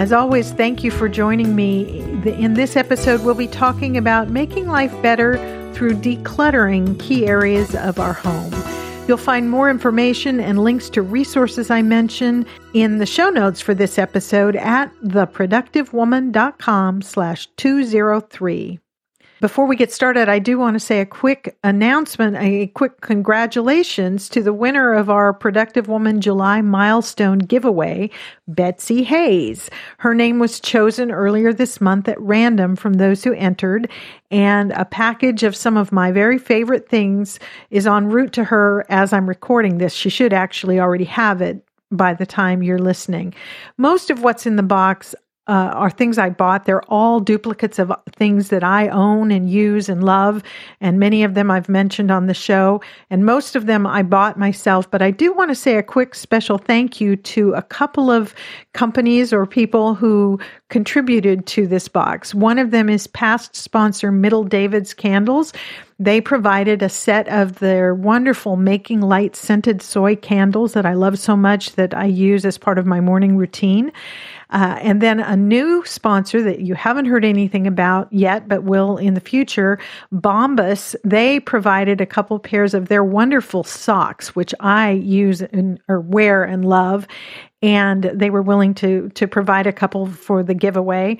As always, thank you for joining me. In this episode, we'll be talking about making life better through decluttering key areas of our home. You'll find more information and links to resources I mention in the show notes for this episode at theproductivewoman.com slash 203. Before we get started, I do want to say a quick announcement, a quick congratulations to the winner of our Productive Woman July milestone giveaway, Betsy Hayes. Her name was chosen earlier this month at random from those who entered, and a package of some of my very favorite things is en route to her as I'm recording this. She should actually already have it by the time you're listening. Most of what's in the box uh, are things I bought. They're all duplicates of things that I own and use and love. And many of them I've mentioned on the show. And most of them I bought myself. But I do want to say a quick special thank you to a couple of companies or people who contributed to this box. One of them is past sponsor Middle David's Candles. They provided a set of their wonderful Making Light scented soy candles that I love so much that I use as part of my morning routine. Uh, and then a new sponsor that you haven't heard anything about yet, but will in the future, Bombas. They provided a couple pairs of their wonderful socks, which I use and, or wear and love. And they were willing to to provide a couple for the giveaway.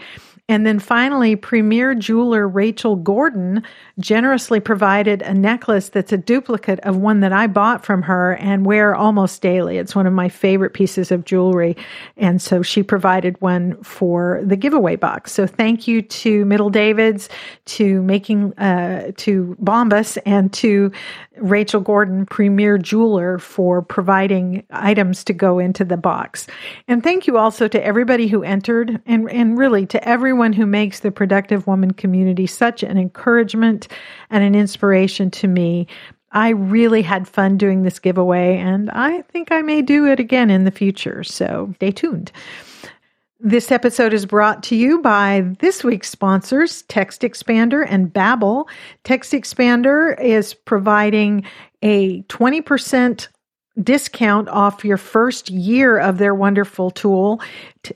And then finally, premier jeweler Rachel Gordon generously provided a necklace that's a duplicate of one that I bought from her and wear almost daily. It's one of my favorite pieces of jewelry. And so she provided one for the giveaway box. So thank you to Middle Davids, to making, uh, to Bombas, and to Rachel Gordon, premier jeweler, for providing items to go into the box. And thank you also to everybody who entered and, and really to everyone who makes the Productive Woman community such an encouragement and an inspiration to me. I really had fun doing this giveaway, and I think I may do it again in the future. So stay tuned. This episode is brought to you by this week's sponsors, TextExpander and Babbel. TextExpander is providing a 20% discount off your first year of their wonderful tool.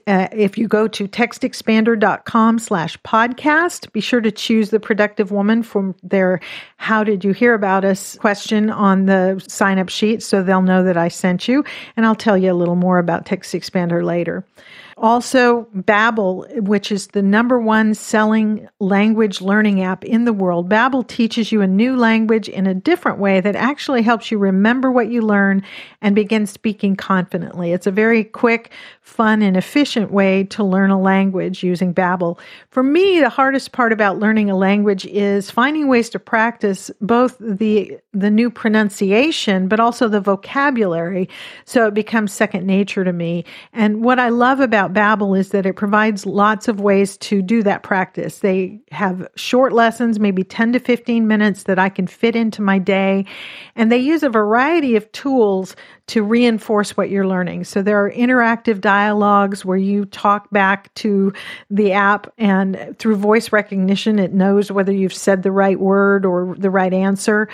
Uh, if you go to textexpander.com slash podcast, be sure to choose the productive woman from their how did you hear about us question on the sign up sheet so they'll know that I sent you. And I'll tell you a little more about TextExpander later. Also, Babbel, which is the number one selling language learning app in the world. Babbel teaches you a new language in a different way that actually helps you remember what you learn and begin speaking confidently. It's a very quick, fun, and efficient way to learn a language using Babbel. For me, the hardest part about learning a language is finding ways to practice both the the new pronunciation but also the vocabulary so it becomes second nature to me. And what I love about about is that it provides lots of ways to do that practice. They have short lessons, maybe 10 to 15 minutes that I can fit into my day, and they use a variety of tools to reinforce what you're learning. So there are interactive dialogues where you talk back to the app and through voice recognition it knows whether you've said the right word or the right answer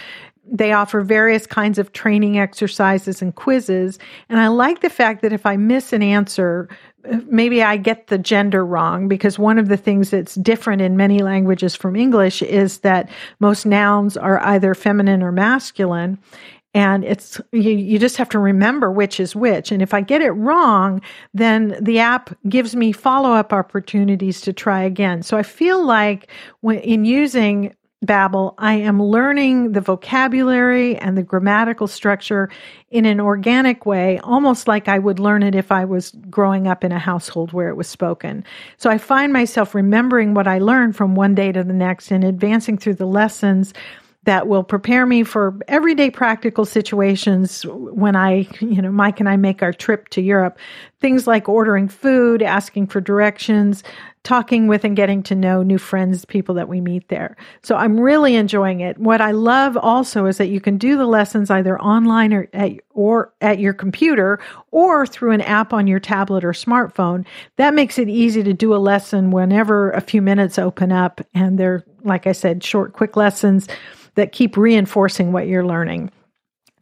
they offer various kinds of training exercises and quizzes. And I like the fact that if I miss an answer, maybe I get the gender wrong because one of the things that's different in many languages from English is that most nouns are either feminine or masculine. And it's, you, you just have to remember which is which. And if I get it wrong, then the app gives me follow up opportunities to try again. So I feel like when, in using Babbel, I am learning the vocabulary and the grammatical structure in an organic way, almost like I would learn it if I was growing up in a household where it was spoken. So I find myself remembering what I learned from one day to the next and advancing through the lessons that will prepare me for everyday practical situations when I, you know, Mike and I make our trip to Europe. Things like ordering food, asking for directions, talking with and getting to know new friends, people that we meet there. So I'm really enjoying it. What I love also is that you can do the lessons either online or at, or at your computer or through an app on your tablet or smartphone. That makes it easy to do a lesson whenever a few minutes open up and they're like I said short quick lessons that keep reinforcing what you're learning.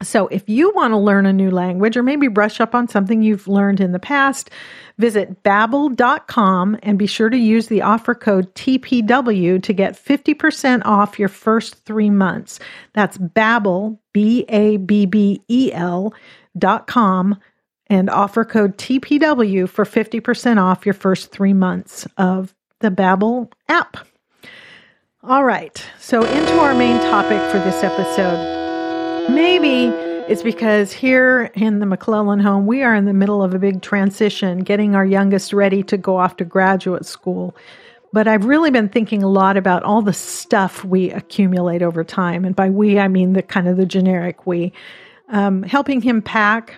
So, if you want to learn a new language or maybe brush up on something you've learned in the past, visit babbel.com and be sure to use the offer code TPW to get 50% off your first 3 months. That's Babbel, B A B B E L dot com and offer code TPW for 50% off your first 3 months of the Babbel app. All right. So, into our main topic for this episode. Maybe it's because here in the McClellan home, we are in the middle of a big transition, getting our youngest ready to go off to graduate school. But I've really been thinking a lot about all the stuff we accumulate over time. And by we, I mean the kind of the generic we. Um, helping him pack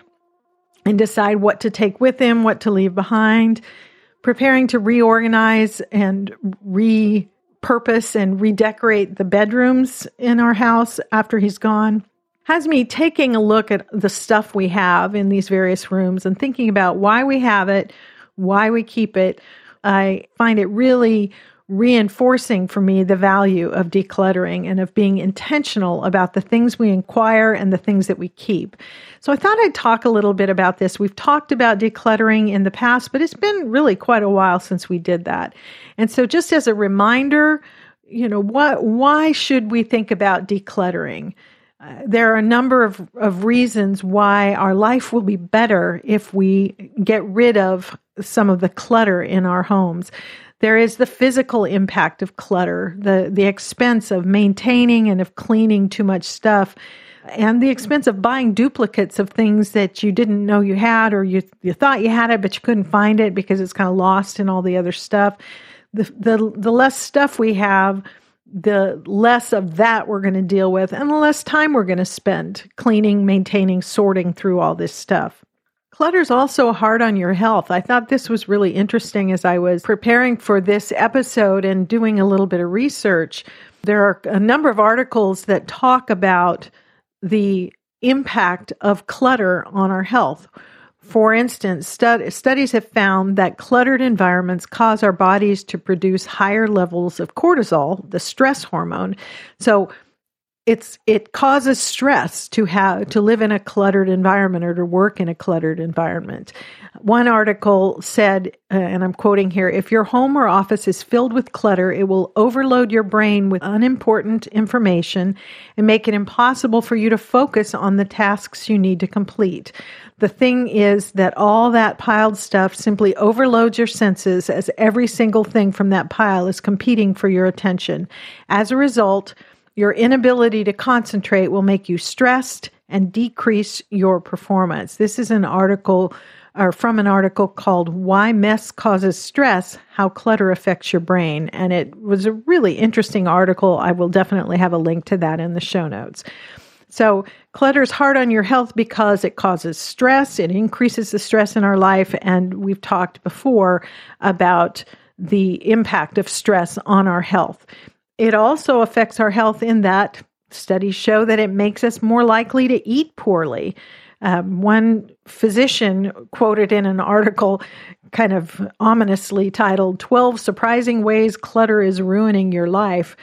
and decide what to take with him, what to leave behind, preparing to reorganize and repurpose and redecorate the bedrooms in our house after he's gone has me taking a look at the stuff we have in these various rooms and thinking about why we have it, why we keep it. I find it really reinforcing for me the value of decluttering and of being intentional about the things we inquire and the things that we keep. So I thought I'd talk a little bit about this. We've talked about decluttering in the past, but it's been really quite a while since we did that. And so just as a reminder, you know, what why should we think about decluttering? Uh, there are a number of, of reasons why our life will be better if we get rid of some of the clutter in our homes. There is the physical impact of clutter, the, the expense of maintaining and of cleaning too much stuff, and the expense of buying duplicates of things that you didn't know you had or you, you thought you had it, but you couldn't find it because it's kind of lost in all the other stuff. The, the, the less stuff we have, the less of that we're going to deal with and the less time we're going to spend cleaning, maintaining, sorting through all this stuff. Clutter's also hard on your health. I thought this was really interesting as I was preparing for this episode and doing a little bit of research. There are a number of articles that talk about the impact of clutter on our health. For instance, stud- studies have found that cluttered environments cause our bodies to produce higher levels of cortisol, the stress hormone. So it's it causes stress to have to live in a cluttered environment or to work in a cluttered environment. One article said, uh, and I'm quoting here: "If your home or office is filled with clutter, it will overload your brain with unimportant information and make it impossible for you to focus on the tasks you need to complete." The thing is that all that piled stuff simply overloads your senses as every single thing from that pile is competing for your attention. As a result, your inability to concentrate will make you stressed and decrease your performance. This is an article or from an article called Why Mess Causes Stress How Clutter Affects Your Brain. And it was a really interesting article. I will definitely have a link to that in the show notes. So, clutter is hard on your health because it causes stress, it increases the stress in our life. And we've talked before about the impact of stress on our health. It also affects our health in that studies show that it makes us more likely to eat poorly. Um, one physician quoted in an article, kind of ominously titled 12 Surprising Ways Clutter is Ruining Your Life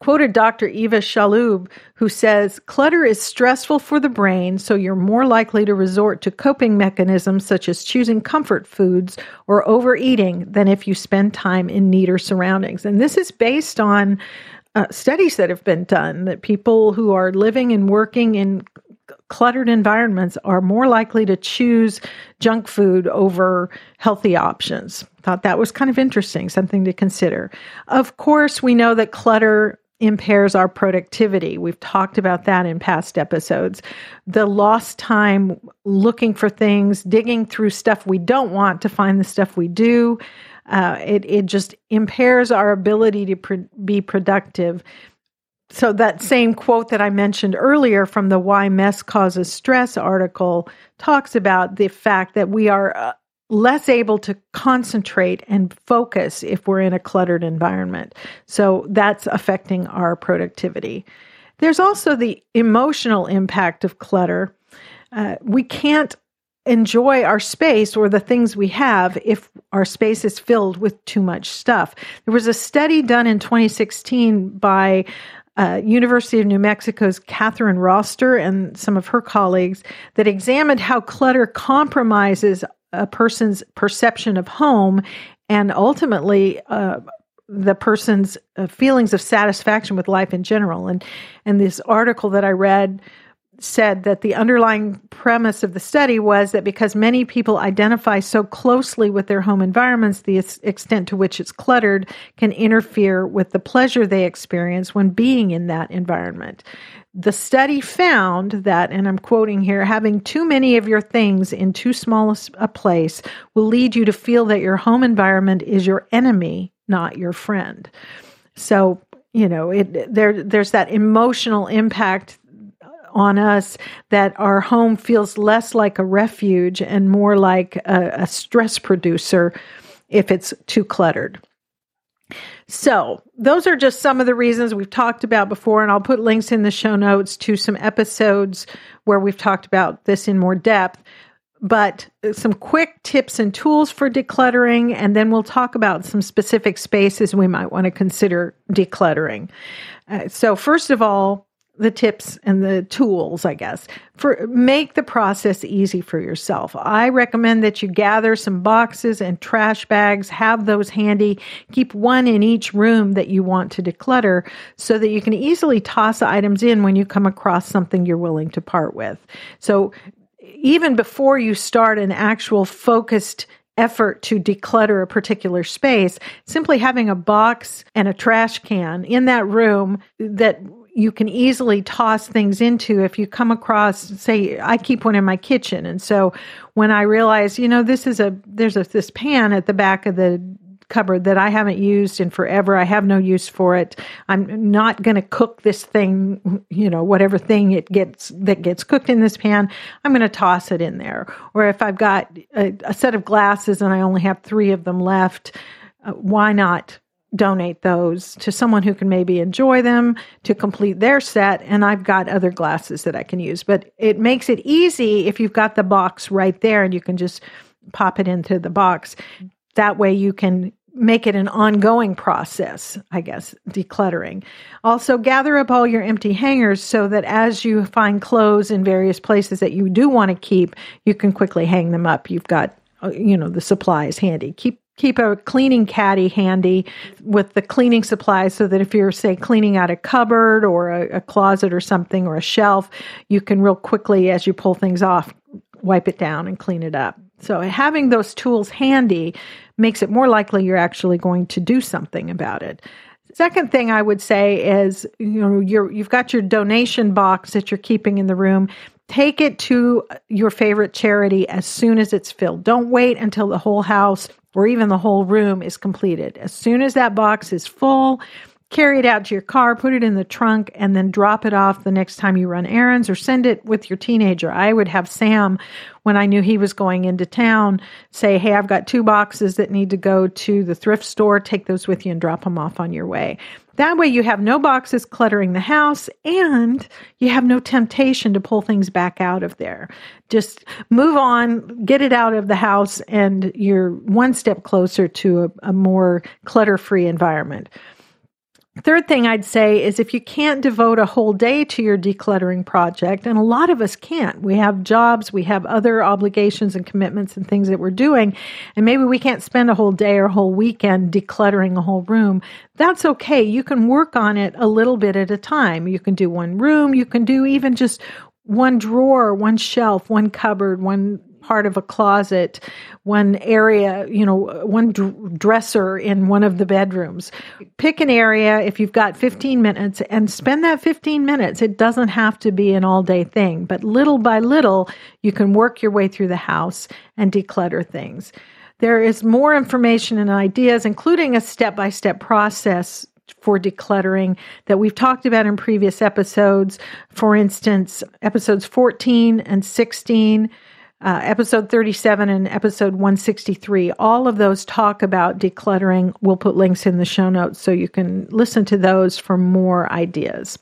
quoted Dr. Eva Selhub, who says clutter is stressful for the brain, so you're more likely to resort to coping mechanisms such as choosing comfort foods or overeating than if you spend time in neater surroundings. And this is based on uh, studies that have been done that people who are living and working in cluttered environments are more likely to choose junk food over healthy options. Thought that was kind of interesting, something to consider. Of course, we know that clutter impairs our productivity. We've talked about that in past episodes. The lost time looking for things, digging through stuff we don't want to find the stuff we do. Uh, it, it just impairs our ability to be productive. so that same quote that I mentioned earlier from the Why Mess Causes Stress article talks about the fact that we are uh, less able to concentrate and focus if we're in a cluttered environment. So that's affecting our productivity. There's also the emotional impact of clutter. Uh, we can't enjoy our space or the things we have if our space is filled with too much stuff. There was a study done in 2016 by uh, University of New Mexico's Catherine Roster and some of her colleagues that examined how clutter compromises a person's perception of home and ultimately uh, the person's uh, feelings of satisfaction with life in general. And and this article that I read said that the underlying premise of the study was that because many people identify so closely with their home environments, the extent to which it's cluttered can interfere with the pleasure they experience when being in that environment. The study found that, and I'm quoting here, having too many of your things in too small a place will lead you to feel that your home environment is your enemy, not your friend. So, you know, it, there, there's that emotional impact on us that our home feels less like a refuge and more like a, a stress producer if it's too cluttered. So, those are just some of the reasons we've talked about before, and I'll put links in the show notes to some episodes where we've talked about this in more depth. But some quick tips and tools for decluttering, and then we'll talk about some specific spaces we might want to consider decluttering. Uh, so, first of all, the tips and the tools, I guess, for make the process easy for yourself. I recommend that you gather some boxes and trash bags, have those handy, keep one in each room that you want to declutter so that you can easily toss items in when you come across something you're willing to part with. So even before you start an actual focused effort to declutter a particular space, simply having a box and a trash can in that room that you can easily toss things into if you come across say i keep one in my kitchen. And so when i realize you know this is a there's a this pan at the back of the cupboard that i haven't used in forever. I have no use for it. I'm not going to cook this thing you know whatever thing it gets that gets cooked in this pan. I'm going to toss it in there. Or if i've got a, a, set of glasses and i only have three of them left uh, why not donate those to someone who can maybe enjoy them to complete their set and I've got other glasses that I can use. But it makes it easy if you've got the box right there and you can just pop it into the box. That way you can make it an ongoing process I guess decluttering. Also gather up all your empty hangers so that as you find clothes in various places that you do want to keep you can quickly hang them up. You've got uh, you know the supplies handy. Keep keep a cleaning caddy handy with the cleaning supplies so that if you're say cleaning out a cupboard or a, a, closet or something or a shelf you can real quickly as you pull things off wipe it down and clean it up. So having those tools handy makes it more likely you're actually going to do something about it. Second thing i would say is you know you're, you've got your donation box that you're keeping in the room. Take it to your favorite charity as soon as it's filled. Don't wait until the whole house or even the whole room is completed. As soon as that box is full, carry it out to your car, put it in the trunk, and then drop it off the next time you run errands or send it with your teenager. I would have Sam, when I knew he was going into town, say, Hey, I've got two boxes that need to go to the thrift store. Take those with you and drop them off on your way. That way, you have no boxes cluttering the house and you have no temptation to pull things back out of there. Just move on, get it out of the house, and you're one step closer to a, a more clutter free environment. Third thing I'd say is if you can't devote a whole day to your decluttering project, and a lot of us can't, we have jobs, we have other obligations and commitments and things that we're doing, and maybe we can't spend a whole day or a whole weekend decluttering a whole room. That's okay. You can work on it a little bit at a time. You can do one room, you can do even just one drawer, one shelf, one cupboard, one part of a closet, one area, you know, one d- dresser in one of the bedrooms. Pick an area if you've got 15 minutes and spend that 15 minutes. It doesn't have to be an all day thing, but little by little, you can work your way through the house and declutter things. There is more information and ideas, including a step by step process for decluttering that we've talked about in previous episodes. For instance, episodes 14 and 16, uh, episode 37 and episode 163. All of those talk about decluttering. We'll put links in the show notes so you can listen to those for more ideas.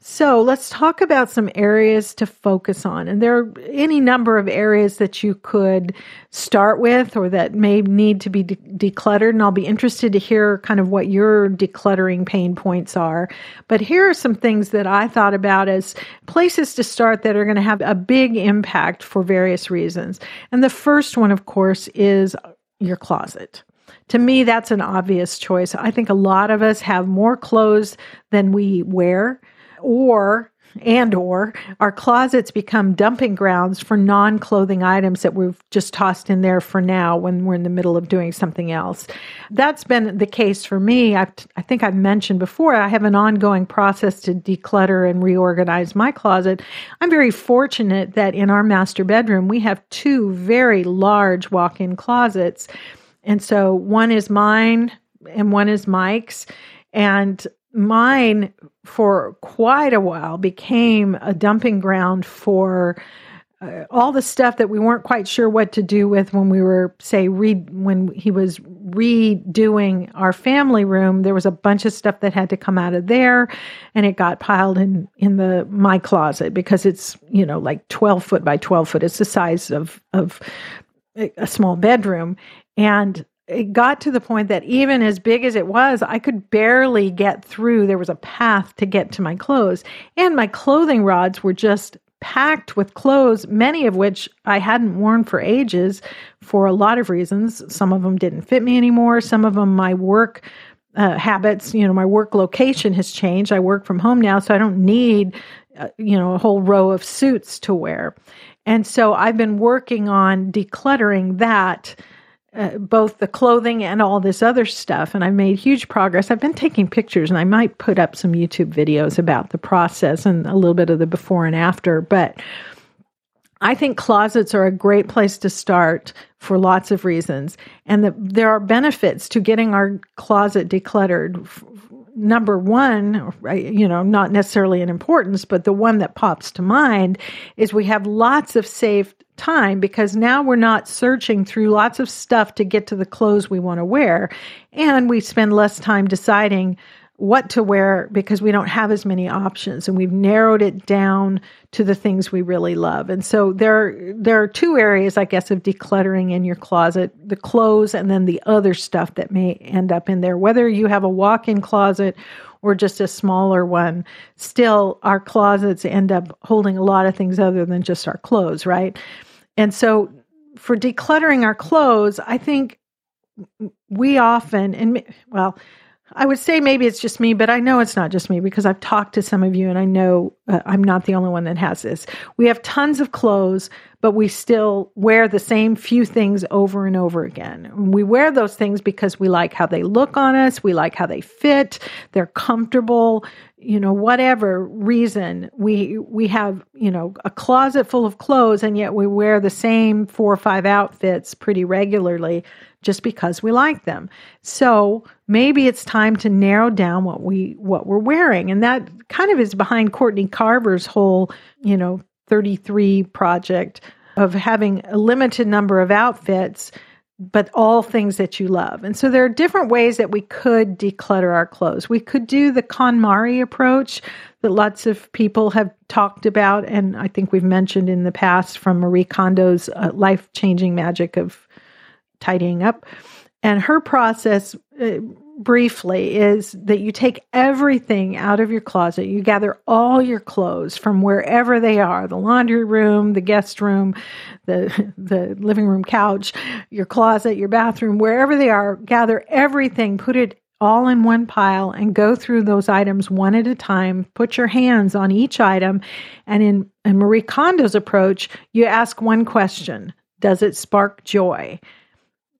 So let's talk about some areas to focus on. And there are any number of areas that you could start with or that may need to be de- decluttered. And I'll be interested to hear kind of what your decluttering pain points are. But here are some things that I thought about as places to start that are going to have a big impact for various reasons. And the first one, of course, is your closet. To me, that's an obvious choice. I think a lot of us have more clothes than we wear or and or our closets become dumping grounds for non-clothing items that we've just tossed in there for now when we're in the middle of doing something else. That's been the case for me. I've, i think i've mentioned before i have an ongoing process to declutter and reorganize my closet. I'm very fortunate that in our master bedroom we have two very large walk-in closets. And so one is mine and one is mike's. And mine for quite a while became a dumping ground for uh, all the stuff that we weren't quite sure what to do with when we were say read when he was redoing our family room there was a bunch of stuff that had to come out of there and it got piled in in the my closet because it's you know like 12 foot by 12 foot. It's the size of of a small bedroom. And it got to the point that even as big as it was, I could barely get through. There was a path to get to my clothes, and my clothing rods were just packed with clothes, many of which I hadn't worn for ages for a lot of reasons. Some of them didn't fit me anymore. Some of them, my work uh, habits, you know, my work location has changed. I work from home now, so I don't need, uh, you know, a whole row of suits to wear. And so I've been working on decluttering that uh, both the clothing and all this other stuff. And I've made huge progress. I've been taking pictures and I might put up some YouTube videos about the process and a little bit of the before and after. But I think closets are a great place to start for lots of reasons. And the, there are benefits to getting our closet decluttered. Number one, you know, not necessarily in importance, but the one that pops to mind is we have lots of safe time because now we're not searching through lots of stuff to get to the clothes we want to wear. And we spend less time deciding what to wear because we don't have as many options and we've narrowed it down to the things we really love. And so there there are two areas I guess of decluttering in your closet, the clothes and then the other stuff that may end up in there. Whether you have a walk-in closet or just a smaller one, still our closets end up holding a lot of things other than just our clothes, right? And so for decluttering our clothes, I think we often, and well, I would say maybe it's just me, but I know it's not just me because I've talked to some of you and I know uh, I'm not the only one that has this. We have tons of clothes, but we still wear the same few things over and over again. We wear those things because we like how they look on us, we like how they fit, they're comfortable, you know, whatever reason. We we have, you know, a closet full of clothes and yet we wear the same four or five outfits pretty regularly just because we like them. So maybe it's time to narrow down what we what we're wearing. And that kind of is behind Courtney Carver's whole, you know, 33 project of having a limited number of outfits but all things that you love. And so there are different ways that we could declutter our clothes. We could do the KonMari approach that lots of people have talked about, and I think we've mentioned in the past from Marie Kondo's uh, life changing magic of tidying up. And her process, uh, briefly, is that you take everything out of your closet. You gather all your clothes from wherever they are the laundry room, the guest room, the, the living room couch, your closet, your bathroom, wherever they are. Gather everything, put it all in one pile and go through those items one at a time. Put your hands on each item. And in, in Marie Kondo's approach, you ask one question Does it spark joy?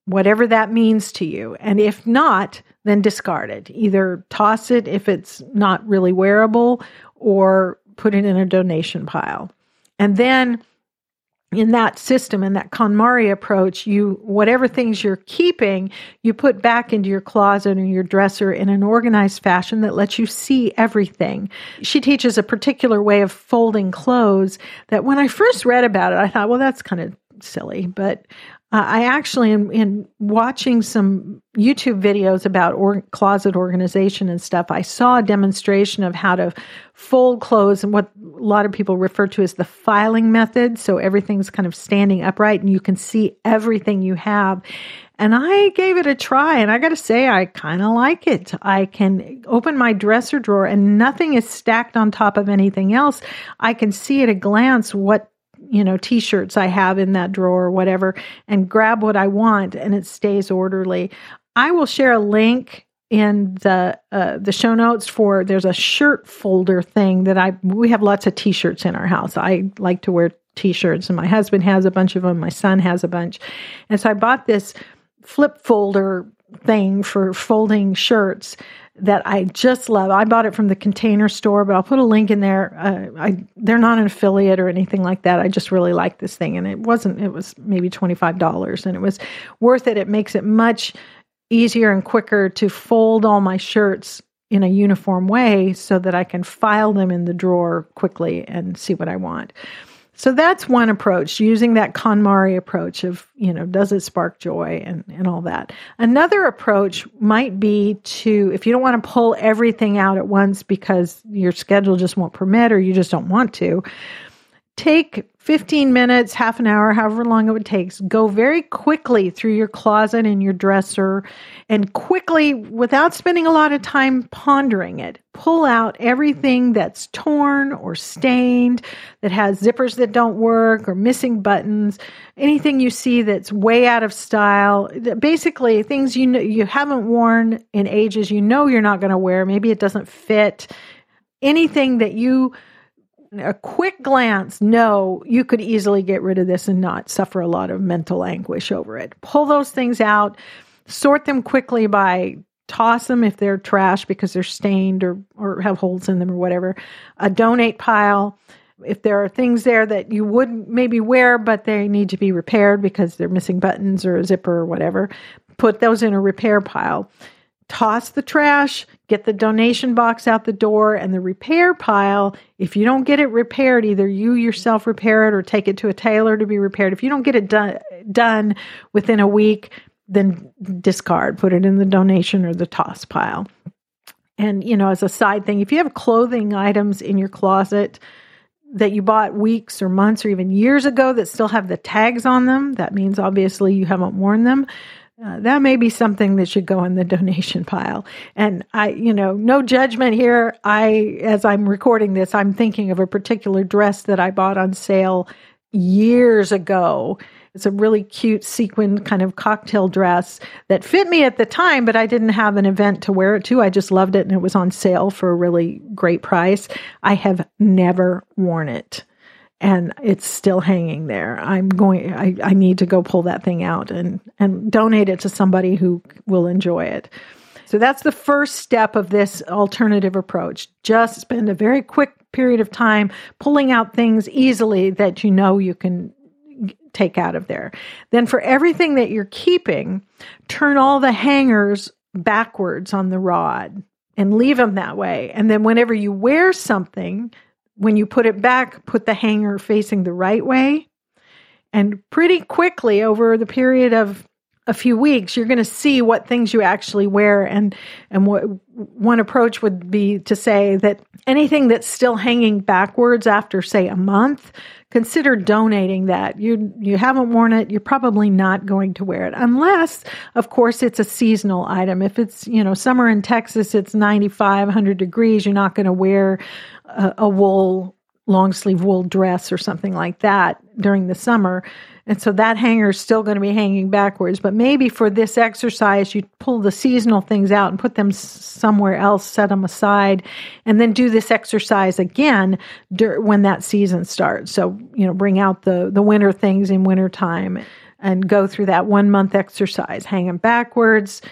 whatever that means to you. And if not, then discard it. Either toss it if it's not really wearable or put it in a donation pile. And then in that system in that KonMari approach, you whatever things you're keeping, you put back into your closet or your dresser in an organized fashion that lets you see everything. She teaches a particular way of folding clothes that when I first read about it, I thought, well, that's kind of silly, but uh, I actually, in, in, watching some YouTube videos about or, closet organization and stuff, I saw a demonstration of how to fold clothes and what a lot of people refer to as the filing method. So everything's kind of standing upright and you can see everything you have. And I gave it a try, and I got to say, I kind of like it. I can open my dresser drawer, and nothing is stacked on top of anything else. I can see at a glance what you know t-shirts i have in that drawer or whatever and grab what i want and it stays orderly. I will share a link in the uh, the show notes for there's a shirt folder thing that i we have lots of t-shirts in our house. I like to wear t-shirts and my husband has a bunch of them my son has a bunch. And so i bought this flip folder thing for folding shirts that I just love. I bought it from the container store, but I'll put a link in there. Uh, I they're not an affiliate or anything like that. I just really like this thing, and it wasn't. It was maybe twenty five dollars, and it was worth it. It makes it much easier and quicker to fold all my shirts in a uniform way so that I can file them in the drawer quickly and see what I want. So that's one approach, using that KonMari approach of, you know, does it spark joy and, and all that. Another approach might be to, if you don't want to pull everything out at once because your schedule just won't permit or you just don't want to, take 15 minutes, half an hour, however long it would take. Go very quickly through your closet and your dresser and quickly, without spending a lot of time pondering it, pull out everything that's torn or stained, that has zippers that don't work or missing buttons, anything you see that's way out of style. Basically, things you know you haven't worn in ages, you know you're not going to wear, maybe it doesn't fit. Anything that you a quick glance, no, you could easily get rid of this and not suffer a lot of mental anguish over it. Pull those things out, sort them quickly by toss them if they're trash because they're stained or, or have holes in them or whatever. A donate pile. If there are things there that you would maybe wear, but they need to be repaired because they're missing buttons or a zipper or whatever, put those in a repair pile toss the trash, get the donation box out the door, and the repair pile. If you don't get it repaired, either you yourself repair it or take it to a tailor to be repaired. If you don't get it done, done within a week, then discard, put it in the donation or the toss pile. And, you know, as a side thing, if you have clothing items in your closet, that you bought weeks or months or even years ago that still have the tags on them, that means obviously you haven't worn them. Uh, that may be something that should go in the donation pile. And I, you know, no judgment here. I, as I'm recording this, I'm thinking of a particular dress that I bought on sale years ago. It's a really cute sequin kind of cocktail dress that fit me at the time, but I didn't have an event to wear it to. I just loved it and it was on sale for a really great price. I have never worn it and it's still hanging there. I'm going I, I need to go pull that thing out and and donate it to somebody who will enjoy it. So that's the first step of this alternative approach. Just spend a very quick period of time pulling out things easily that you know you can take out of there. Then for everything that you're keeping, turn all the hangers backwards on the rod and leave them that way. And then whenever you wear something, when you put it back, put the hanger facing the right way. And pretty quickly, over the period of a few weeks, you're going to see what things you actually wear. And, and what one approach would be to say that anything that's still hanging backwards after, say, a month, consider donating that. You, you haven't worn it, you're probably not going to wear it, unless, of course, it's a seasonal item. If it's, you know, summer in Texas, it's 95, 100 degrees, you're not going to wear a, a wool long sleeve wool dress or something like that during the summer. And so that hanger is still going to be hanging backwards. But maybe for this exercise, you pull the seasonal things out and put them somewhere else, set them aside, and then do this exercise again when that season starts. So, you know, bring out the, the winter things in wintertime and go through that one month exercise, hang them backwards,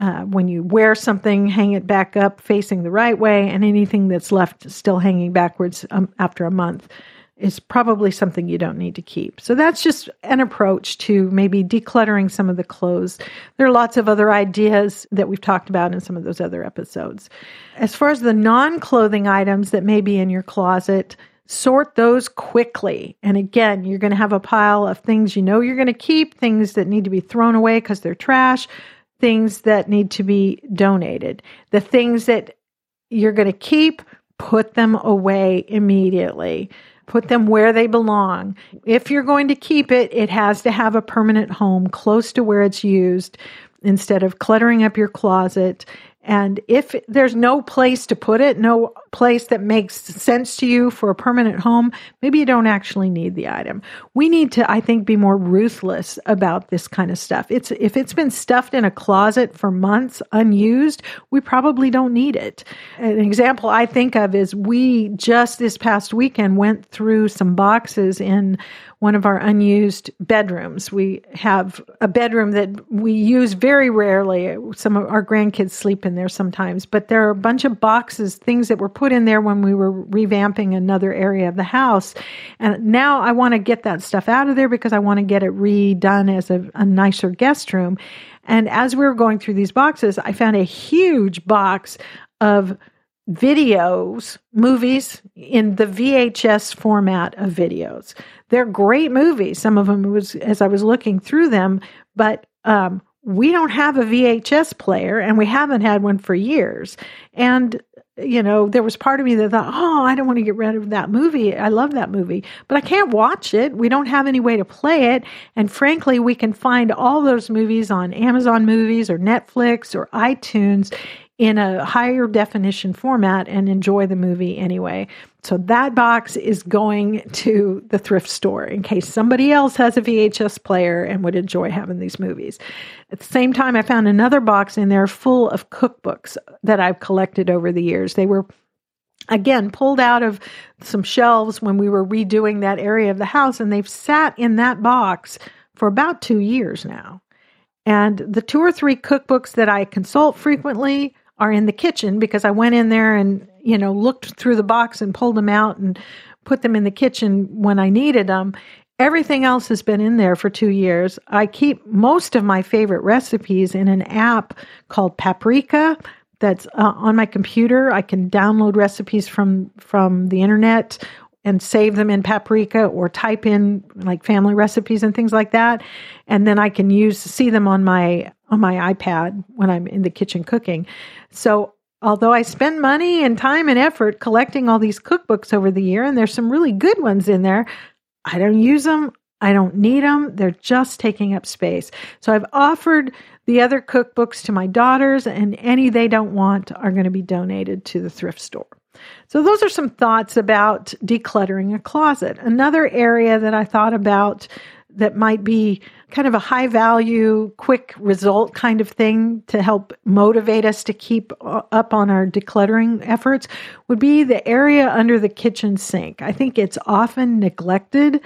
uh, when you wear something, hang it back up facing the right way, and anything that's left still hanging backwards um, after a month, is probably something you don't need to keep. So that's just an approach to maybe decluttering some of the clothes. There are lots of other ideas that we've talked about in some of those other episodes. As far as the non clothing items that may be in your closet, sort those quickly. And again, you're going to have a pile of things you know you're going to keep, things that need to be thrown away because they're trash, things that need to be donated. The things that you're going to keep, put them away immediately. Put them where they belong. If you're going to keep it, it has to have a permanent home close to where it's used instead of cluttering up your closet and if there's no place to put it, no place that makes sense to you for a permanent home, maybe you don't actually need the item. We need to, I think, be more ruthless about this kind of stuff. It's if it's been stuffed in a closet for months unused, we probably don't need it. An example I think of is we just this past weekend went through some boxes in one of our unused bedrooms. We have a bedroom that we use very rarely. Some of our grandkids sleep in there sometimes, but there are a bunch of boxes, things that were put in there when we were revamping another area of the house. And now I want to get that stuff out of there because I want to get it redone as a, a nicer guest room. And as we were going through these boxes, I found a huge box of videos, movies in the VHS format of videos. They're great movies. Some of them was as I was looking through them, but um, we don't have a VHS player and we haven't had one for years. And you know, there was part of me that thought, oh, I don't want to get rid of that movie. I love that movie, but I can't watch it. We don't have any way to play it. And frankly, we can find all those movies on Amazon Movies or Netflix or iTunes in a higher definition format and enjoy the movie anyway. So that box is going to the thrift store in case somebody else has a VHS player and would enjoy having these movies. At the same time, I found another box in there full of cookbooks that I've collected over the years. They were again pulled out of some shelves when we were redoing that area of the house and they've sat in that box for about 2 years now. And the two or three cookbooks that I consult frequently are in the kitchen because I went in there and, you know, looked through the box and pulled them out and put them in the kitchen when I needed them. Everything else has been in there for two years. I keep most of my favorite recipes in an app called Paprika that's uh, on my computer. I can download recipes from from the internet and save them in Paprika or type in like family recipes and things like that, and then I can use see them on my on my iPad when I'm in the kitchen cooking. So, although I spend money and time and effort collecting all these cookbooks over the year, and there's some really good ones in there, I don't use them. I don't need them. They're just taking up space. So I've offered the other cookbooks to my daughters, and any they don't want are going to be donated to the thrift store. So, those are some thoughts about decluttering a closet. Another area that I thought about that might be kind of a high value, quick result kind of thing to help motivate us to keep up on our decluttering efforts would be the area under the kitchen sink. I think it's often neglected.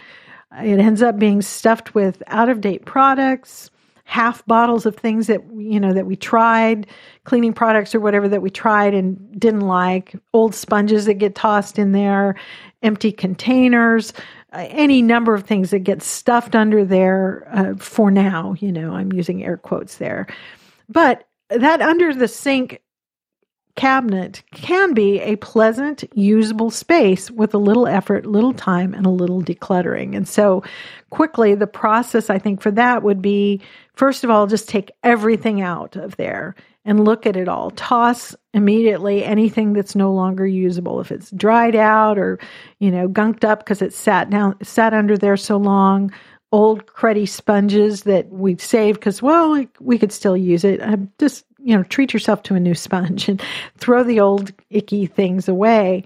It ends up being stuffed with out of date products, half bottles of things that you know that we tried cleaning products or whatever that we tried and didn't like old sponges that get tossed in there empty containers uh, any number of things that get stuffed under there uh, for now. You know, I'm using air quotes there. But that under the sink cabinet can be a pleasant, usable space with a little effort, little time, and a little decluttering. And so, quickly, the process I think for that would be first of all, just take everything out of there and look at it all. Toss immediately anything that's no longer usable. If it's dried out or, you know, gunked up because it sat down, sat under there so long, old cruddy sponges that we've saved because, well, we, could still use it. Uh, just, you know, treat yourself to a new sponge and throw the old icky things away.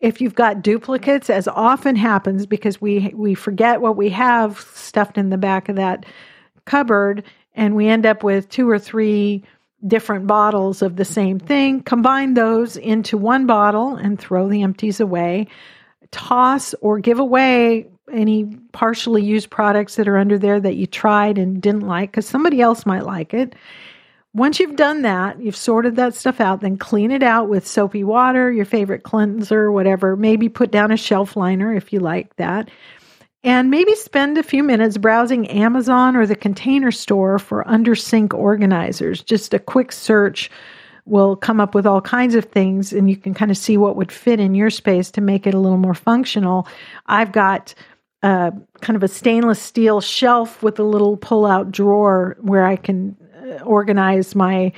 If you've got duplicates, as often happens because we we forget what we have stuffed in the back of that cupboard, and we end up with two or three different bottles of the same thing, combine those into one bottle and throw the empties away. Toss or give away any partially used products that are under there that you tried and didn't like because somebody else might like it. Once you've done that, you've sorted that stuff out, then clean it out with soapy water, your favorite cleanser, whatever. Maybe put down a shelf liner if you like that. And maybe spend a few minutes browsing Amazon or the container store for under sink organizers. Just a quick search will come up with all kinds of things, and you can kind of see what would fit in your space to make it a little more functional. I've got uh, kind of a stainless steel shelf with a little pull out drawer where I can organize my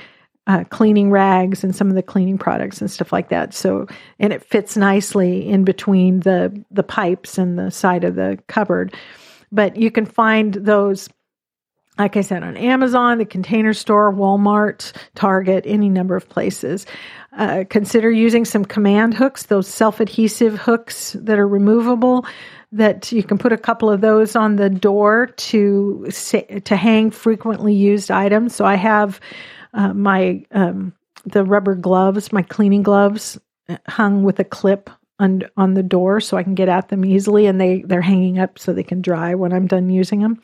uh, cleaning rags and some of the cleaning products and stuff like that. So, and it fits nicely in between the the pipes and the side of the cupboard. But you can find those, like I said, on Amazon, the Container Store, Walmart, Target, any number of places. Uh, consider using some command hooks, those self adhesive hooks that are removable that you can put a couple of those on the door to to hang frequently used items. So I have uh, my um, the rubber gloves, my cleaning gloves, uh, hung with a clip on on the door, so I can get at them easily, and they they're hanging up so they can dry when I'm done using them.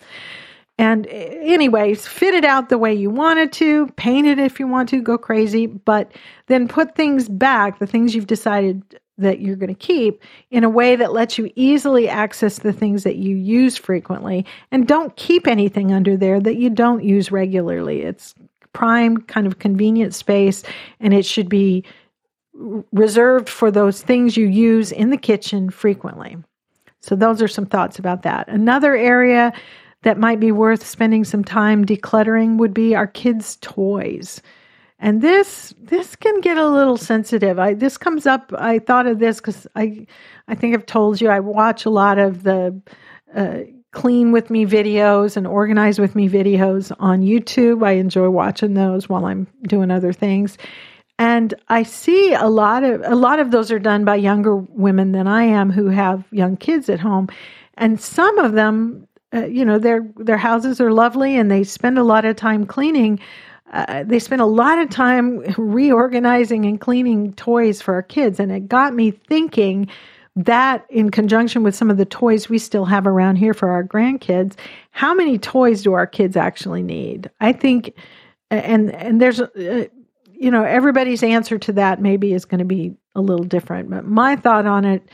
And anyways, fit it out the way you wanted to, paint it if you want to, go crazy, but then put things back, the things you've decided that you're going to keep in a way that lets you easily access the things that you use frequently and don't keep anything under there that you don't use regularly. It's prime kind of convenient space and it should be reserved for those things you use in the kitchen frequently. So those are some thoughts about that. Another area that might be worth spending some time decluttering would be our kids' toys. And this this can get a little sensitive. I this comes up. I thought of this because I I think I've told you I watch a lot of the uh, clean with me videos and organize with me videos on YouTube. I enjoy watching those while I'm doing other things. And I see a lot of a lot of those are done by younger women than I am who have young kids at home. And some of them, uh, you know, their their houses are lovely and they spend a lot of time cleaning, uh, they spent a lot of time reorganizing and cleaning toys for our kids. And it got me thinking that, in conjunction with some of the toys we still have around here for our grandkids, how many toys do our kids actually need? I think, and and there's, uh, you know, everybody's answer to that maybe is going to be a little different. But my thought on it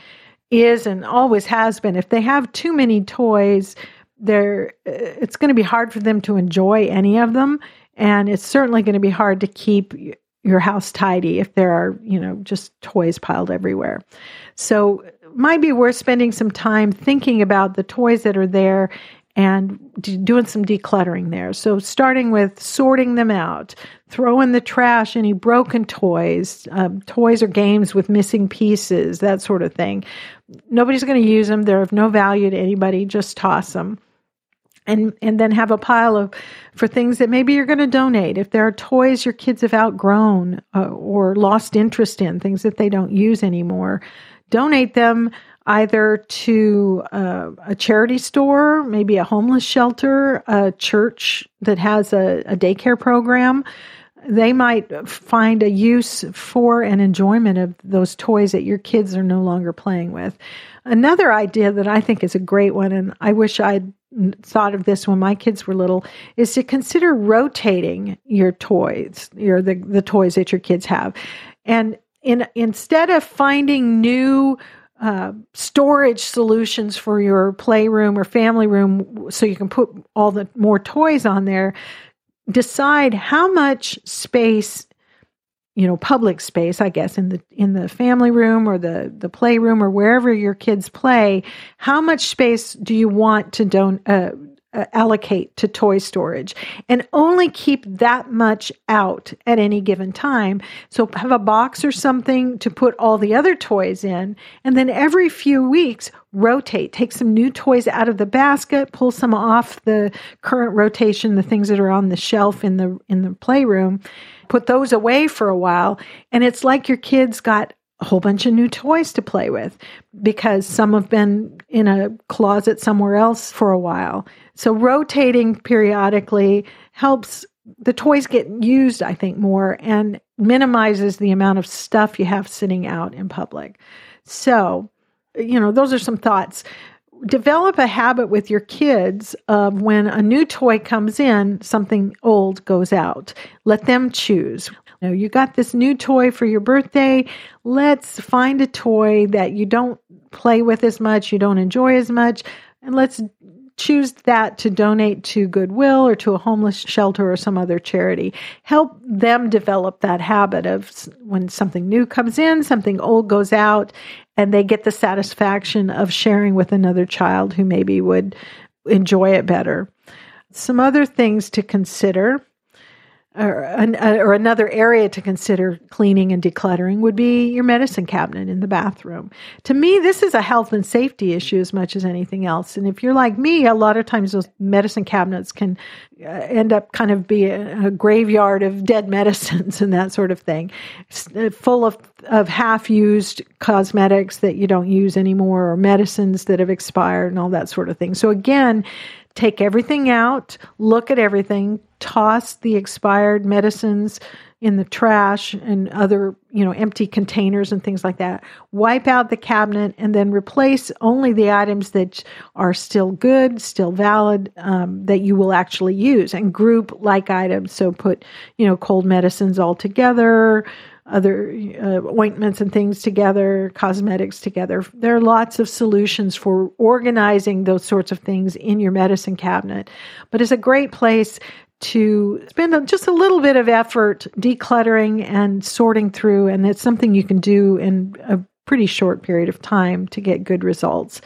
is, and always has been, if they have too many toys, they're it's going to be hard for them to enjoy any of them and it's certainly going to be hard to keep your house tidy if there are, you know, just toys piled everywhere. So, might be worth spending some time thinking about the toys that are there and doing some decluttering there. So, starting with sorting them out, throw in the trash any broken toys, um, toys or games with missing pieces, that sort of thing. Nobody's going to use them, they're of no value to anybody, just toss them and and then have a pile of for things that maybe you're going to donate if there are toys your kids have outgrown uh, or lost interest in things that they don't use anymore donate them either to uh, a charity store maybe a homeless shelter a church that has a, a daycare program they might find a use for and enjoyment of those toys that your kids are no longer playing with. Another idea that I think is a great one, and I wish I'd thought of this when my kids were little is to consider rotating your toys, your the, the toys that your kids have. And in instead of finding new uh, storage solutions for your playroom or family room so you can put all the more toys on there, decide how much space you know public space i guess in the in the family room or the the playroom or wherever your kids play how much space do you want to don't uh, uh, allocate to toy storage and only keep that much out at any given time. So have a box or something to put all the other toys in. And then every few weeks, rotate, take some new toys out of the basket, pull some off the current rotation, the things that are on the shelf in the, in the playroom, put those away for a while. And it's like your kids got a whole bunch of new toys to play with because some have been in a closet somewhere else for a while. So rotating periodically helps the toys get used, I think, more and minimizes the amount of stuff you have sitting out in public. So, you know, those are some thoughts. develop a habit with your kids of when a new toy comes in, something old goes out. Let them choose. You, know, you got this new toy for your birthday. Let's find a toy that you don't play with as much, you don't enjoy as much, and let's choose that to donate to Goodwill or to a homeless shelter or some other charity. Help them develop that habit of when something new comes in, something old goes out, and they get the satisfaction of sharing with another child who maybe would enjoy it better. Some other things to consider or, an, uh, or another area to consider cleaning and decluttering would be your medicine cabinet in the bathroom. To me, this is a health and safety issue as much as anything else. And if you're like me, a lot of times those medicine cabinets can uh, end up kind of be a, a, graveyard of dead medicines and that sort of thing, uh, full of, of half used cosmetics that you don't use anymore or medicines that have expired and all that sort of thing. So, again, take everything out, look at everything, toss the expired medicines in the trash and other, you know, empty containers and things like that. Wipe out the cabinet and then replace only the items that are still good, still valid, um, that you will actually use and group like items. So put, you know, cold medicines all together, other uh, ointments and things together, cosmetics together. There are lots of solutions for organizing those sorts of things in your medicine cabinet. But it's a great place to spend just a little bit of effort decluttering and sorting through. And it's something you can do in a pretty short period of time to get good results.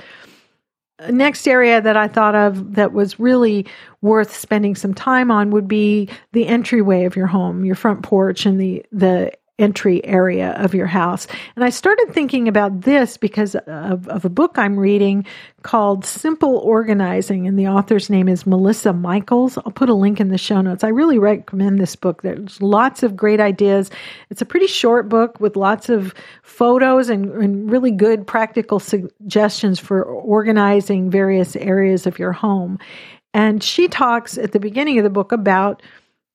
Next area that I thought of that was really worth spending some time on would be the entryway of your home, your front porch, and the the entry area of your house. And I started thinking about this because of, of, a book I'm reading called Simple Organizing, and the author's name is Melissa Michaels. I'll put a link in the show notes. I really recommend this book. There's lots of great ideas. It's a pretty short book with lots of photos and, and really good practical suggestions for organizing various areas of your home. And she talks at the beginning of the book about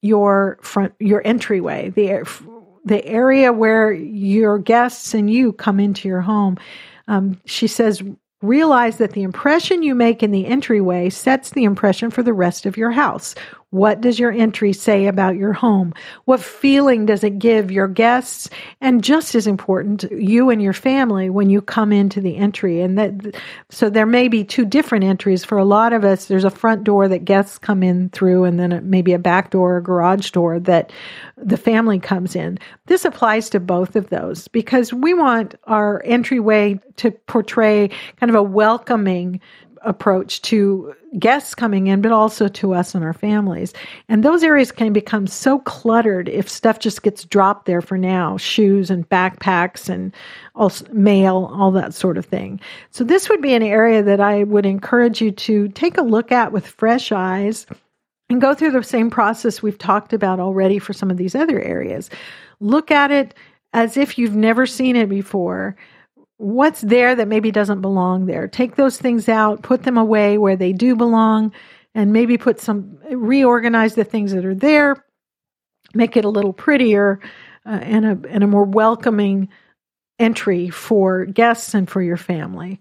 your front your entryway the the area where your guests and you come into your home. Um, she says, realize that the impression you make in the entryway sets the impression for the rest of your house. What does your entry say about your home? What feeling does it give your guests? And just as important, you and your family when you come into the entry. And that, so there may be two different entries. For a lot of us, there's a front door that guests come in through, and then maybe a back door or garage door that the family comes in. This applies to both of those because we want our entryway to portray kind of a welcoming approach to guests coming in, but also to us and our families. And those areas can become so cluttered if stuff just gets dropped there for now shoes and backpacks and also mail, all that sort of thing. So, this would be an area that I would encourage you to take a look at with fresh eyes and go through the same process we've talked about already for some of these other areas. Look at it as if you've never seen it before what's there that maybe doesn't belong there. Take those things out, put them away where they do belong, and maybe put some, reorganize the things that are there, make it a little prettier uh, and, a, and a more welcoming entry for guests and for your family.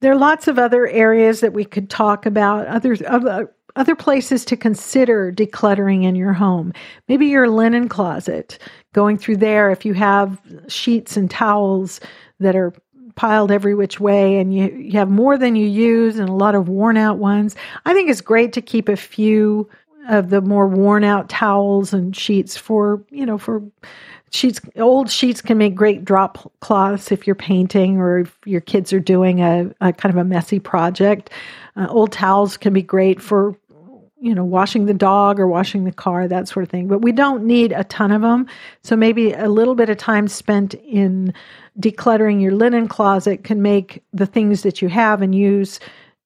There are lots of other areas that we could talk about, other, other, other places to consider decluttering in your home. Maybe your linen closet, going through there if you have sheets and towels that are piled every which way and you, you have more than you use and a lot of worn out ones. I think it's great to keep a few of the more worn out towels and sheets for, you know, for sheets. Old sheets can make great drop cloths if you're painting or if your kids are doing a, a kind of a messy project. Uh, old towels can be great for you know washing the dog or washing the car that sort of thing. But we don't need a ton of them so maybe a little bit of time spent in decluttering your linen closet can make the things that you have and use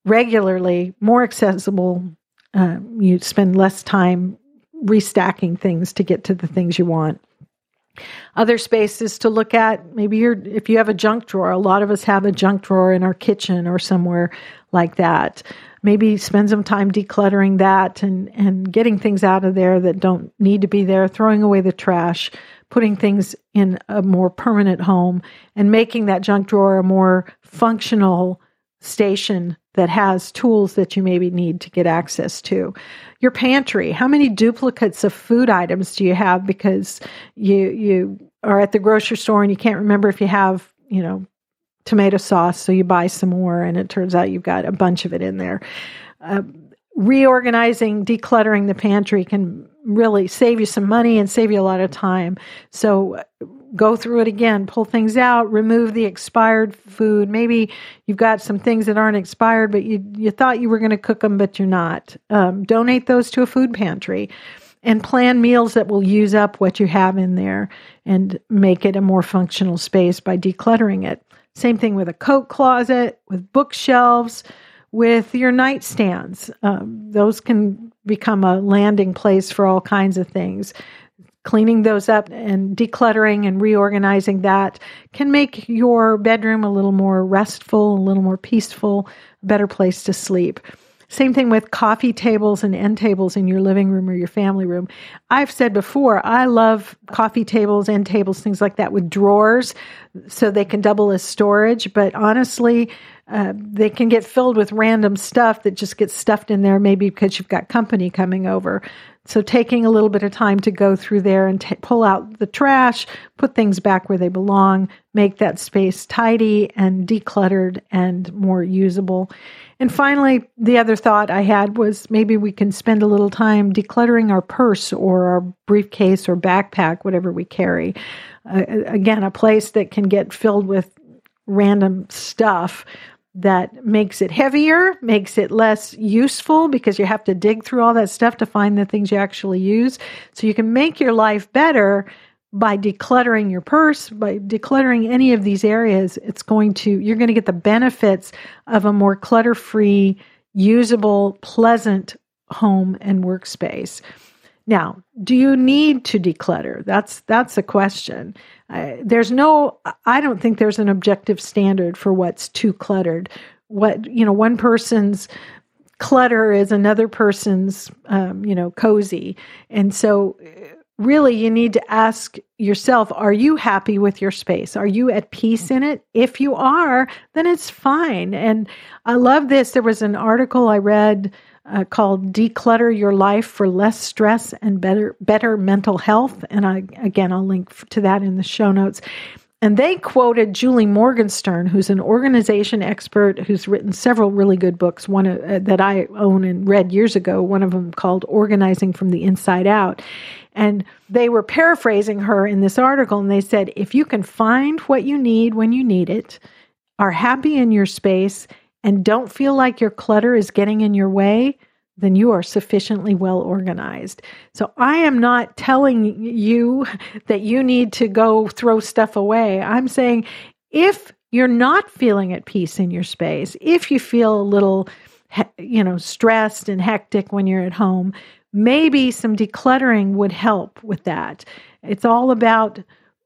regularly more accessible. Uh, you spend less time restacking things to get to the things you want. Other spaces to look at, maybe you're if you have a junk drawer, a lot of us have a junk drawer in our kitchen or somewhere like that. Maybe spend some time decluttering that and, and getting things out of there that don't need to be there, throwing away the trash, putting things in a more permanent home and making that junk drawer a more functional station that has tools that you maybe need to get access to. Your pantry, how many duplicates of food items do you have because you you are at the grocery store and you can't remember if you have, you know, tomato sauce, so you buy some more and it turns out you've got a bunch of it in there. Uh, reorganizing, decluttering the pantry can really save you some money and save you a lot of time. So go through it again, pull things out, remove the expired food. Maybe you've got some things that aren't expired, but you you thought you were going to cook them, but you're not. Um, donate those to a food pantry. And plan meals that will use up what you have in there and make it a more functional space by decluttering it. Same thing with a coat closet, with bookshelves, with your nightstands. Um, those can become a landing place for all kinds of things. Cleaning those up and decluttering and reorganizing that can make your bedroom a little more restful, a little more peaceful, better place to sleep. Same thing with coffee tables and end tables in your living room or your family room. I've said before, I love coffee tables, end tables, things like that with drawers so they can double as storage. But honestly, uh, they can get filled with random stuff that just gets stuffed in there, maybe because you've got company coming over. So, taking a little bit of time to go through there and t- pull out the trash, put things back where they belong, make that space tidy and decluttered and more usable. And finally, the other thought I had was maybe we can spend a little time decluttering our purse or our briefcase or backpack, whatever we carry. Uh, again, a place that can get filled with random stuff that makes it heavier, makes it less useful because you have to dig through all that stuff to find the things you actually use. So you can make your life better by decluttering your purse, by decluttering any of these areas. It's going to, you're going to get the benefits of a more clutter free, usable, pleasant home and workspace. Now, do you need to declutter? That's that's a question. There's no I don't think there's an objective standard for what's too cluttered. What, you know, one person's clutter is another person's um, you know, cozy. And so really you need to ask yourself are you happy with your space are you at peace in it if you are then it's fine and i love this there was an article i read uh, called "Declutter Your Life for Less Stress and Better Better Mental Health," and I again I'll link to that in the show notes. And they quoted Julie Morgenstern, who's an organization expert who's written several really good books. One uh, that I own and read years ago. One of them called "Organizing from the Inside Out." And they were paraphrasing her in this article, and they said, if you can find what you need when you need it, are happy in your space, and don't feel like your clutter is getting in your way, then you are sufficiently well organized. So I am not telling you that you need to go throw stuff away. I'm saying if you're not feeling at peace in your space, if you feel a little you know stressed and hectic when you're at home, maybe some decluttering would help with that. It's all about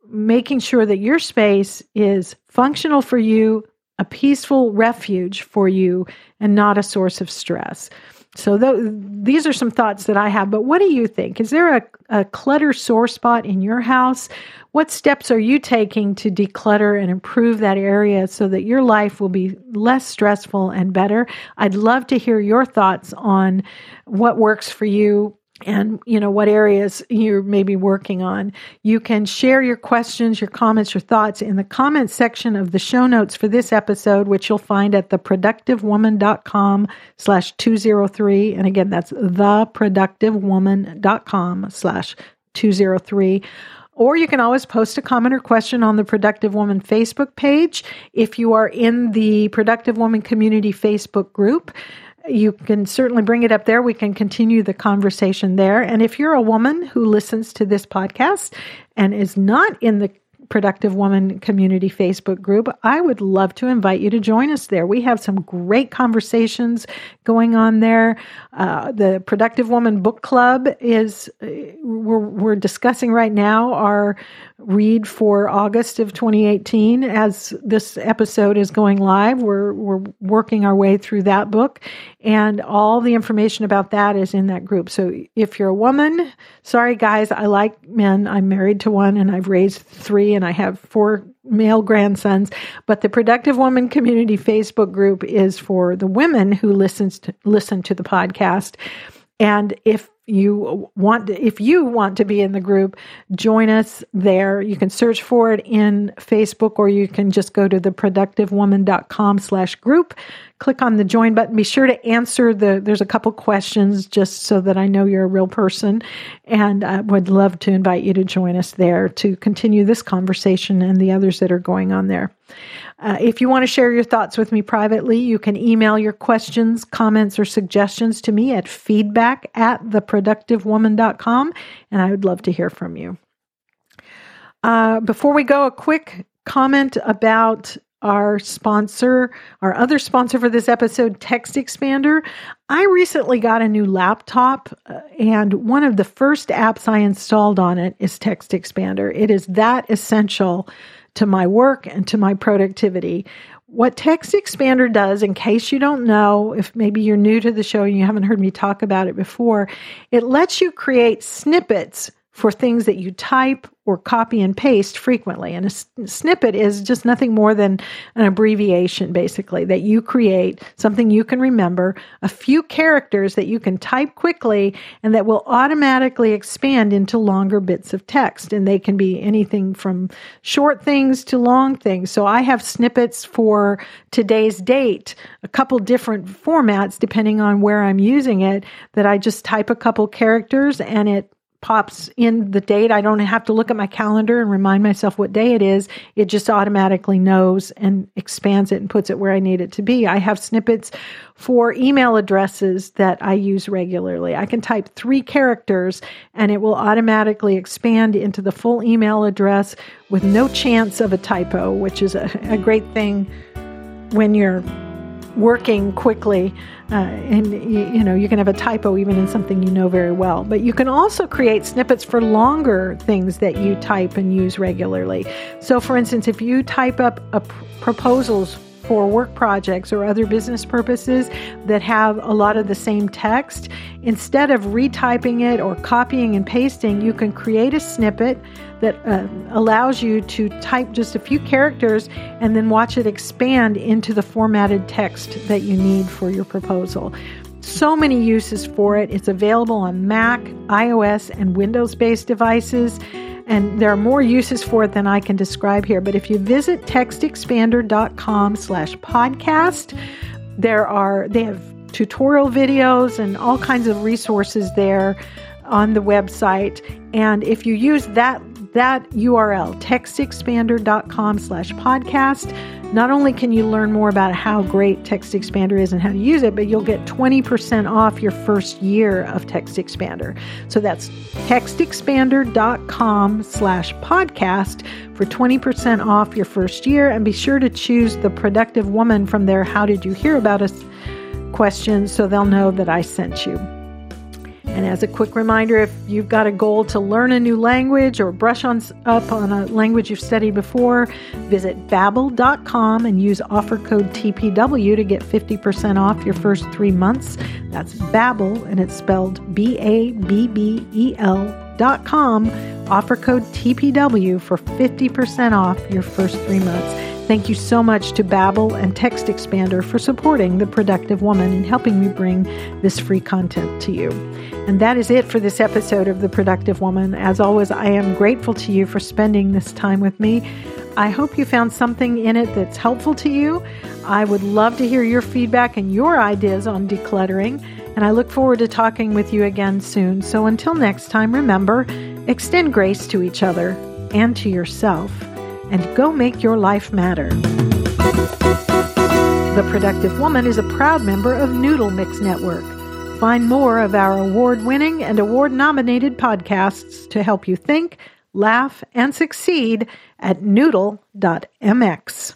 making sure that your space is functional for you, a peaceful refuge for you and not a source of stress. So th- these are some thoughts that I have. But what do you think? Is there a, a clutter sore spot in your house? What steps are you taking to declutter and improve that area so that your life will be less stressful and better? I'd love to hear your thoughts on what works for you and you know what areas you're maybe working on. You can share your questions your comments your thoughts in the comments section of the show notes for this episode which you'll find at theproductivewoman.com slash 203 and again that's theproductivewoman.com slash 203 or you can always post a comment or question on the Productive Woman Facebook page. If you are in the Productive Woman Community Facebook group, you can certainly bring it up there. We can continue the conversation there. And if you're a woman who listens to this podcast and is not in the Productive Woman Community Facebook group, I would love to invite you to join us there. We have some great conversations going on there. Uh, the Productive Woman Book Club is, uh, we're, we're discussing right now our read for August of 2018. As this episode is going live, we're, we're working our way through that book, and all the information about that is in that group. So if you're a woman, sorry guys, I like men. I'm married to one and I've raised three and I have four male grandsons. But the Productive Woman Community Facebook group is for the women who listens to listen to the podcast. And if you want to, if you want to be in the group join us there. You can search for it in facebook or you can just go to theproductivewoman.com slash group click on the join button. Be sure to answer the there's a couple questions just so that i know you're a real person. And i would love to invite you to join us there to continue this conversation and the others that are going on there. Uh, if you want to share your thoughts with me privately, you can email your questions, comments, or suggestions to me at feedback at theproductivewoman.com, and I would love to hear from you. Uh, before we go, a quick comment about our sponsor, our other sponsor for this episode, TextExpander. I recently got a new laptop, uh, and one of the first apps I installed on it is TextExpander. It is that essential to my work and to my productivity. What TextExpander does, in case you don't know, if maybe you're new to the show and you haven't heard me talk about it before, it lets you create snippets for things that you type or copy and paste frequently. And a snippet is just nothing more than an abbreviation, basically, that you create, something you can remember, a few characters that you can type quickly and that will automatically expand into longer bits of text. And they can be anything from short things to long things. So I have snippets for today's date, a couple different formats depending on where I'm using it, that I just type a couple characters and it pops in the date. I don't have to look at my calendar and remind myself what day it is. It just automatically knows and expands it and puts it where I need it to be. I have snippets for email addresses that I use regularly. I can type three characters and it will automatically expand into the full email address with no chance of a typo, which is a, a great thing when you're working quickly uh, and you, know you can have a typo even in something you know very well. But you can also create snippets for longer things that you type and use regularly. So for instance if you type up a pr- proposals for work projects or other business purposes that have a lot of the same text instead of retyping it or copying and pasting you can create a snippet that uh, allows you to type just a few characters and then watch it expand into the formatted text that you need for your proposal. So many uses for it. It's available on Mac, iOS, and Windows based devices. And there are more uses for it than I can describe here. But if you visit textexpander.com slash podcast, there are, they have tutorial videos and all kinds of resources there on the website. And if you use that that URL, textexpander.com slash podcast. Not only can you learn more about how great TextExpander is and how to use it, but you'll get 20% off your first year of TextExpander. So that's textexpander.com slash podcast for 20% off your first year. And be sure to choose the productive woman from their How Did You Hear About Us questions so they'll know that I sent you. And as a quick reminder, if you've got a goal to learn a new language or brush on up on a language you've studied before, visit babbel.com and use offer code TPW to get 50% off your first 3 months. That's Babbel and it's spelled B A B B E L dot com. Offer code TPW for 50% off your first 3 months. Thank you so much to Babbel and TextExpander for supporting the productive woman and helping me bring this free content to you. And that is it for this episode of The Productive Woman. As always, I am grateful to you for spending this time with me. I hope you found something in it that's helpful to you. I would love to hear your feedback and your ideas on decluttering, and I look forward to talking with you again soon. So until next time, remember extend grace to each other and to yourself and go make your life matter. The Productive Woman is a proud member of Noodle Mix Network. Find more of our award winning and award nominated podcasts to help you think, laugh, and succeed at noodle.mx.